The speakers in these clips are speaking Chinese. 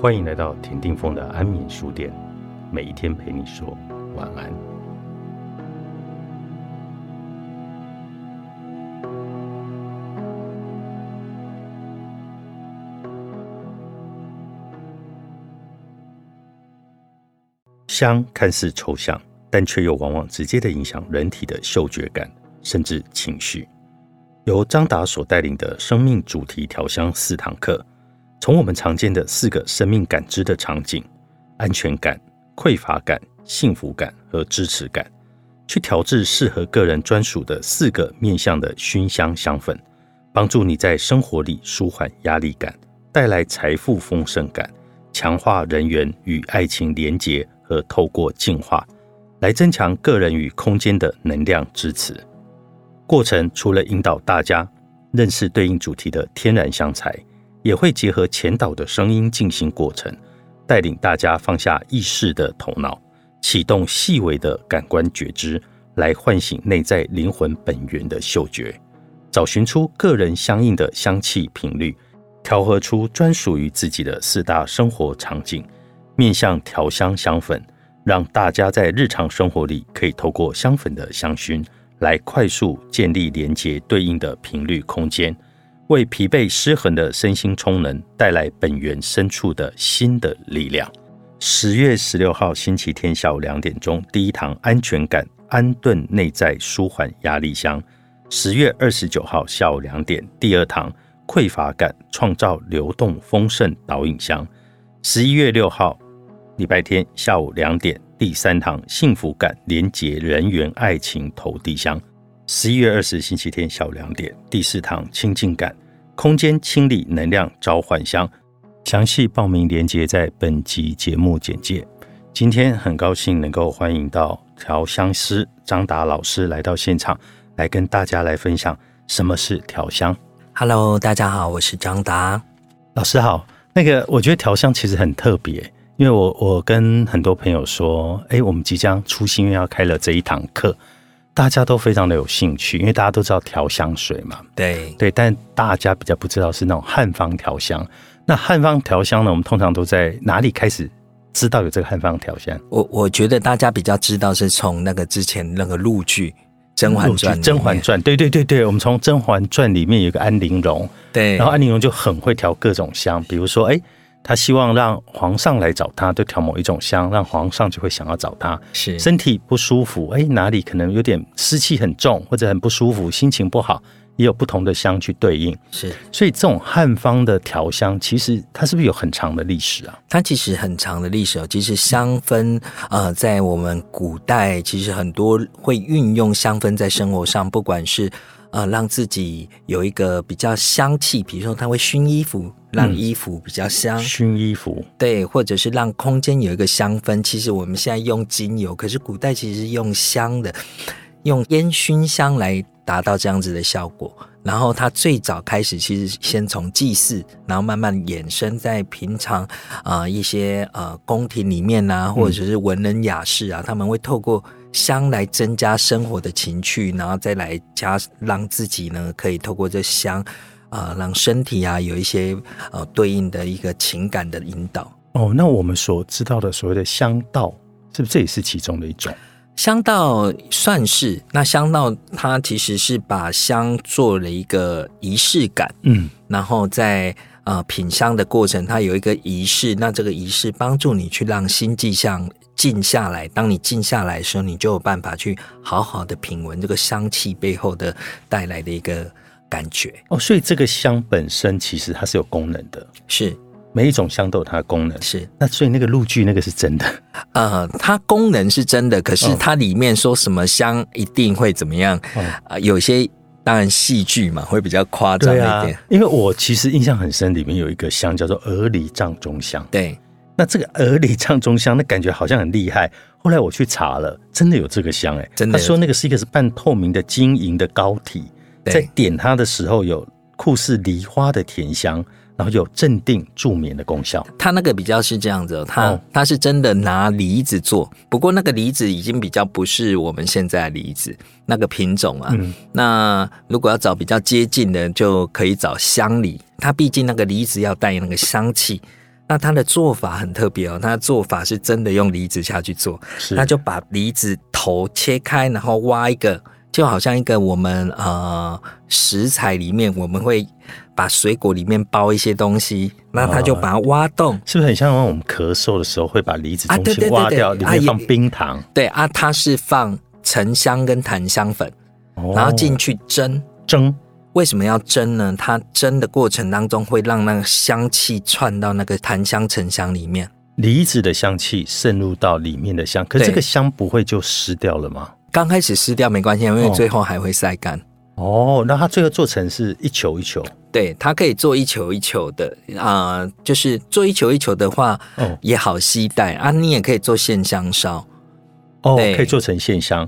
欢迎来到田定峰的安眠书店，每一天陪你说晚安。香看似抽象，但却又往往直接的影响人体的嗅觉感，甚至情绪。由张达所带领的生命主题调香四堂课。从我们常见的四个生命感知的场景——安全感、匮乏感、幸福感和支持感，去调制适合个人专属的四个面向的熏香香粉，帮助你在生活里舒缓压力感，带来财富丰盛感，强化人缘与爱情连结和透过净化来增强个人与空间的能量支持。过程除了引导大家认识对应主题的天然香材。也会结合前导的声音进行过程，带领大家放下意识的头脑，启动细微的感官觉知，来唤醒内在灵魂本源的嗅觉，找寻出个人相应的香气频率，调和出专属于自己的四大生活场景，面向调香香粉，让大家在日常生活里可以透过香粉的香薰，来快速建立连接对应的频率空间。为疲惫失衡的身心充能，带来本源深处的新的力量。十月十六号星期天下午两点钟，第一堂安全感安顿内在舒缓压力箱；十月二十九号下午两点，第二堂匮乏感创造流动丰盛导引箱；十一月六号礼拜天下午两点，第三堂幸福感连接人缘爱情投递箱。十一月二十星期天下午两点，第四堂清净感空间清理能量召唤香，详细报名链接在本集节目简介。今天很高兴能够欢迎到调香师张达老师来到现场，来跟大家来分享什么是调香。Hello，大家好，我是张达老师好。那个我觉得调香其实很特别，因为我我跟很多朋友说，哎，我们即将出新要开了这一堂课。大家都非常的有兴趣，因为大家都知道调香水嘛，对对，但大家比较不知道是那种汉方调香。那汉方调香呢，我们通常都在哪里开始知道有这个汉方调香？我我觉得大家比较知道是从那个之前那个陆剧《甄嬛传》。《甄嬛传》对对对对，我们从《甄嬛传》里面有个安陵容，对，然后安陵容就很会调各种香，比如说哎。他希望让皇上来找他，就调某一种香，让皇上就会想要找他。是身体不舒服，哎，哪里可能有点湿气很重，或者很不舒服，心情不好，也有不同的香去对应。是，所以这种汉方的调香，其实它是不是有很长的历史啊？它其实很长的历史哦。其实香氛，呃，在我们古代，其实很多会运用香氛在生活上，不管是。呃，让自己有一个比较香气，比如说它会熏衣服，让衣服比较香。熏衣服，对，或者是让空间有一个香氛。其实我们现在用精油，可是古代其实是用香的，用烟熏香来达到这样子的效果。然后它最早开始，其实先从祭祀，然后慢慢衍生在平常啊一些呃宫廷里面啊，或者是文人雅士啊，他们会透过。香来增加生活的情趣，然后再来加让自己呢可以透过这香啊，让身体啊有一些呃对应的一个情感的引导。哦，那我们所知道的所谓的香道，是不是这也是其中的一种？香道算是。那香道它其实是把香做了一个仪式感，嗯，然后在呃品香的过程，它有一个仪式，那这个仪式帮助你去让心迹像。静下来，当你静下来的时候，你就有办法去好好的品闻这个香气背后的带来的一个感觉哦。所以这个香本身其实它是有功能的，是每一种香都有它的功能。是那所以那个陆剧那个是真的，呃，它功能是真的，可是它里面说什么香一定会怎么样啊？有些当然戏剧嘛会比较夸张一点。因为我其实印象很深，里面有一个香叫做鹅梨帐中香，对。那这个鹅梨唱中香，那感觉好像很厉害。后来我去查了，真的有这个香哎，真的。他说那个是一个是半透明的晶莹的膏体，在点它的时候有酷似梨花的甜香，然后有镇定助眠的功效。它那个比较是这样子，它它是真的拿梨子做，不过那个梨子已经比较不是我们现在的梨子那个品种啊。那如果要找比较接近的，就可以找香梨。它毕竟那个梨子要带那个香气。那它的做法很特别哦，它的做法是真的用梨子下去做，是。那就把梨子头切开，然后挖一个，就好像一个我们呃食材里面我们会把水果里面包一些东西，那他就把它挖洞，是不是很像我们咳嗽的时候会把梨子中啊对对对心挖掉，里面放冰糖，对啊，它是放沉香跟檀香粉，然后进去去蒸。蒸，为什么要蒸呢？它蒸的过程当中会让那个香气窜到那个檀香沉香里面。梨子的香气渗入到里面的香，可是对这个香不会就湿掉了吗？刚开始湿掉没关系，因为哦最后还会晒干。哦，那它最后做成是一球一球，对，它可以做一球一球的啊、就是做一球一球的话哦也好携带啊。你也可以做线香烧。哦，可以做成线香，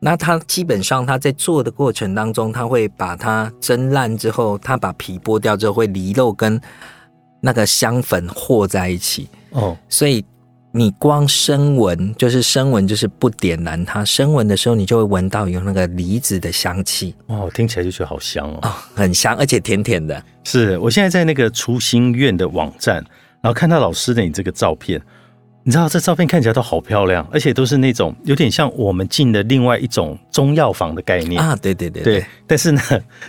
那它基本上它在做的过程当中，它会把它蒸烂之后，它把皮剥掉之后，会梨肉跟那个香粉和在一起，哦，所以你光生闻，就是生闻，就是不点燃它，生闻的时候，你就会闻到有那个梨子的香气哦，听起来就觉得好香哦。啊、很香，而且甜甜的。是我现在在那个初心院的网站，然后看到老师的你这个照片，你知道这照片看起来都好漂亮，而且都是那种有点像我们进的另外一种中药房的概念。啊，对对对对，但是呢，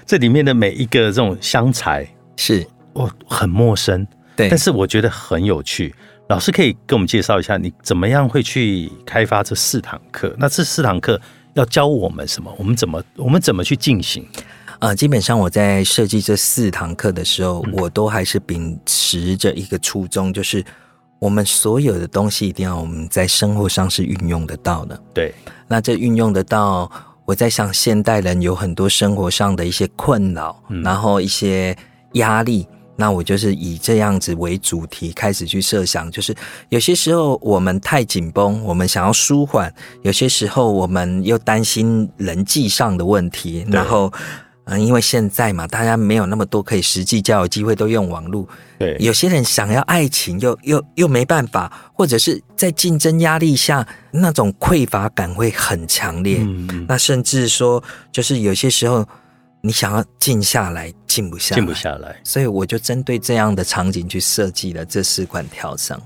这里面的每一个这种香材，是，我很陌生，对，但是我觉得很有趣。老师可以跟我们介绍一下，你怎么样会去开发这四堂课？那这四堂课要教我们什么？我们怎么我们怎么去进行？呃，基本上我在设计这四堂课的时候，我都还是秉持着一个初衷，就是我们所有的东西一定要我们在生活上是运用得到的。对，那这运用得到，我在想现代人有很多生活上的一些困扰，然后一些压力。那我就是以这样子为主题开始去设想，就是有些时候我们太紧绷，我们想要舒缓；有些时候我们又担心人际上的问题，然后。嗯，因为现在嘛，大家没有那么多可以实际交友机会，都用网络。对，有些人想要爱情又，又又没办法，或者是在竞争压力下，那种匮乏感会很强烈。嗯嗯，那甚至说，就是有些时候你想要静下来，静不下来，静不下来。所以我就针对这样的场景去设计了这四款调香。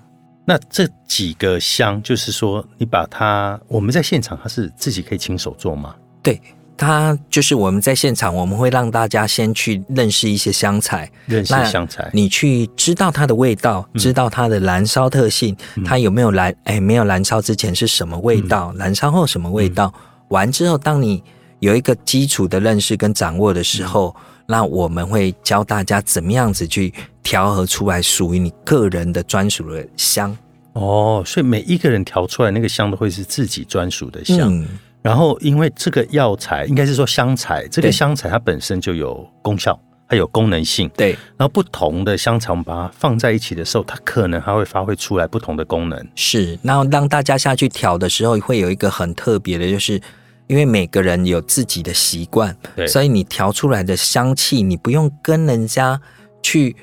那这几个香，就是说你把它，我们在现场，它是自己可以亲手做吗？对，它就是我们在现场，我们会让大家先去认识一些香材，认识那香材，你去知道它的味道，知道它的燃烧特性，它有没有燃哎没有燃烧之前是什么味道，燃烧后什么味道。完之后，当你有一个基础的认识跟掌握的时候，那我们会教大家怎么样子去调和出来属于你个人的专属的香。哦，所以每一个人调出来那个香都会是自己专属的香。嗯，然后，因为这个药材应该是说香材，这个香材它本身就有功效，它有功能性。对，然后不同的香材，我们把它放在一起的时候，它可能还会发挥出来不同的功能。是。然后让大家下去调的时候，会有一个很特别的，就是因为每个人有自己的习惯，所以你调出来的香气，你不用跟人家去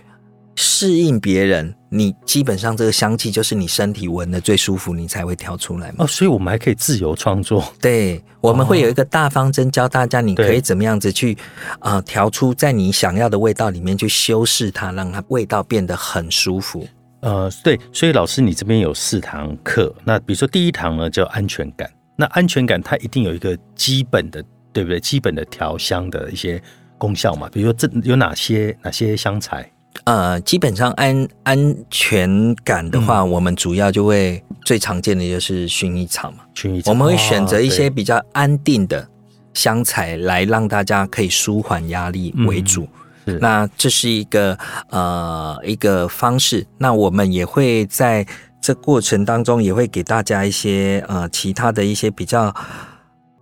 适应别人，你基本上这个香气就是你身体闻的最舒服，你才会调出来嘛。哦，所以我们还可以自由创作。对，我们会有一个大方针教大家，你可以怎么样子去啊、呃调出在你想要的味道里面去修饰它，让它味道变得很舒服。呃，对，所以老师你这边有四堂课，那比如说第一堂呢叫安全感，那安全感它一定有一个基本的，对不对？基本的调香的一些功效嘛，比如说这有哪些哪些香材？呃，基本上安安全感的话，我们主要就会最常见的就是薰衣草嘛。薰衣草，我们会选择一些哦比较安定的香材来让大家可以舒缓压力为主。是。那这是一个呃一个方式。那我们也会在这过程当中也会给大家一些呃其他的一些比较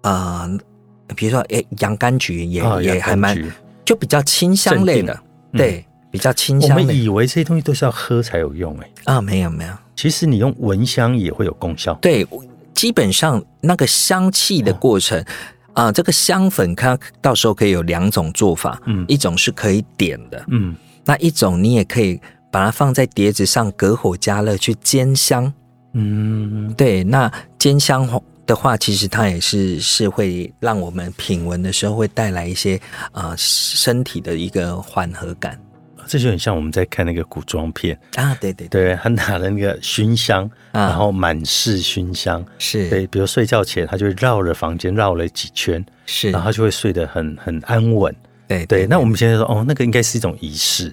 呃，比如说诶洋甘菊也、也还蛮就比较清香类的，对，比较清香我们以为这些东西都是要喝才有用、欸，啊，没有没有。其实你用蚊香也会有功效。对，基本上那个香气的过程。啊、这个香粉它到时候可以有两种做法，嗯一种是可以点的，嗯，那一种你也可以把它放在碟子上隔火加热去煎香。嗯，对，那煎香的话，其实它也是是会让我们品闻的时候会带来一些呃身体的一个缓和感。这就很像我们在看那个古装片，啊，对对对。他拿了那个熏香，啊。然后满是熏香，是，对，比如睡觉前他就会绕着房间绕了几圈，是，然后他就会睡得很很安稳。对对，那我们现在说，哦，那个应该是一种仪式，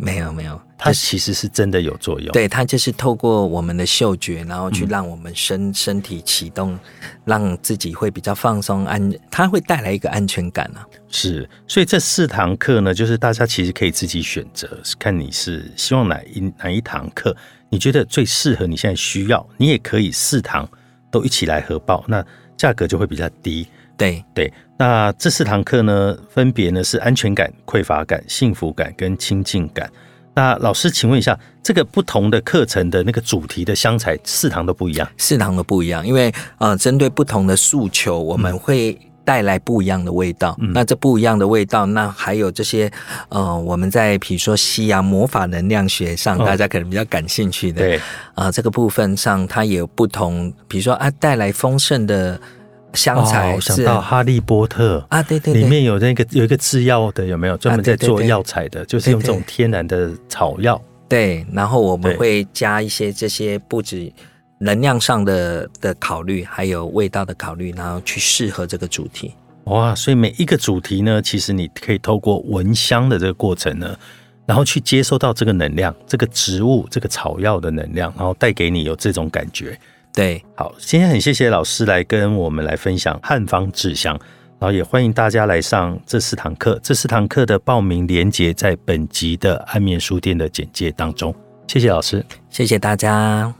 没有没有，它其实是真的有作用。对它就是透过我们的嗅觉，然后去嗯让我们身、身体启动，让自己会比较放松安，它会带来一个安全感啊。是，所以这四堂课呢，就是大家其实可以自己选择，看你是希望哪一哪一堂课，你觉得最适合你现在需要，你也可以四堂都一起来合报，那价格就会比较低。对，对，那这四堂课呢，分别呢是安全感、匮乏感、幸福感跟亲近感。那老师，请问一下，这个不同的课程的那个主题的香材，四堂都不一样？四堂都不一样，因为呃，针对不同的诉求，我们会。带来不一样的味道，嗯那这不一样的味道，那还有这些，呃，我们在比如说西洋魔法能量学上，哦大家可能比较感兴趣的，对，啊、这个部分上它也有不同，比如说啊，带来丰盛的香材哦，我想到《哈利波特》啊，对对对，里面有那个有一个制药的，有没有专门在做药材的？就是用这种天然的草药。对，然后我们会加一些这些不止能量上的的考虑，还有味道的考虑，然后去适合这个主题。哇，所以每一个主题呢，其实你可以透过闻香的这个过程呢，然后去接收到这个能量，这个植物、这个草药的能量，然后带给你有这种感觉。对，好，今天很谢谢老师来跟我们来分享汉方志香，然后也欢迎大家来上这四堂课。这四堂课的报名链接在本集的暗面书店的简介当中。谢谢老师。谢谢大家。